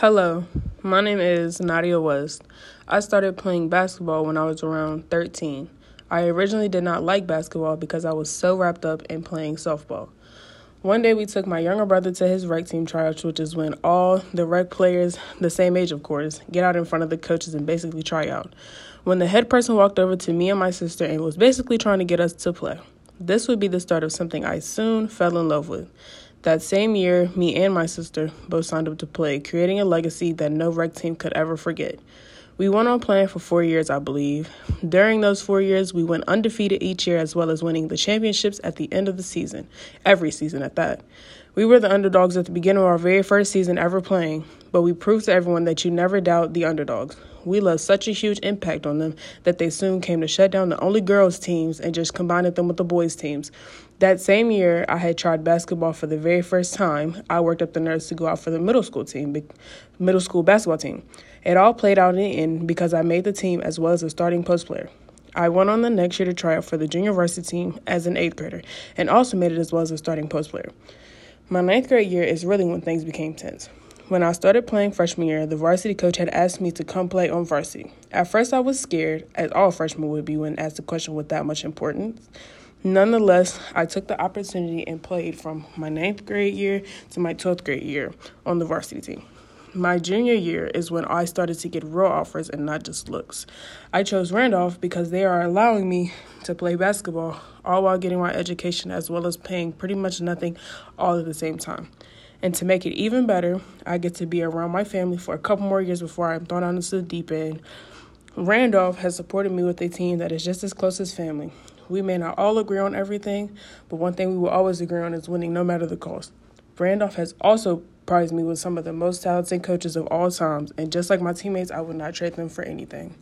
Hello, my name is Nadia West. I started playing basketball when I was around 13. I originally did not like basketball because I was so wrapped up in playing softball. One day we took my younger brother to his rec team tryouts, which is when all the rec players, the same age of course, get out in front of the coaches and basically try out. When the head person walked over to me and my sister and was basically trying to get us to play. This would be the start of something I soon fell in love with. That same year, me and my sister both signed up to play, creating a legacy that no rec team could ever forget. We went on playing for four years, I believe. During those four years, we went undefeated each year as well as winning the championships at the end of the season, every season at that. We were the underdogs at the beginning of our very first season ever playing, but we proved to everyone that you never doubt the underdogs. We left such a huge impact on them that they soon came to shut down the only girls' teams and just combined them with the boys' teams. That same year, I had tried basketball for the very first time. I worked up the nerves to go out for the middle school team, middle school basketball team. It all played out in the end because I made the team as well as a starting post player. I went on the next year to try out for the junior varsity team as an eighth grader and also made it as well as a starting post player. My ninth grade year is really when things became tense. When I started playing freshman year, the varsity coach had asked me to come play on varsity. At first, I was scared, as all freshmen would be when asked a question with that much importance. Nonetheless, I took the opportunity and played from my ninth grade year to my 12th grade year on the varsity team. My junior year is when I started to get real offers and not just looks. I chose Randolph because they are allowing me to play basketball all while getting my education as well as paying pretty much nothing all at the same time. And to make it even better, I get to be around my family for a couple more years before I'm thrown out into the deep end. Randolph has supported me with a team that is just as close as family. We may not all agree on everything, but one thing we will always agree on is winning no matter the cost. Randolph has also prized me with some of the most talented coaches of all times, and just like my teammates, I would not trade them for anything.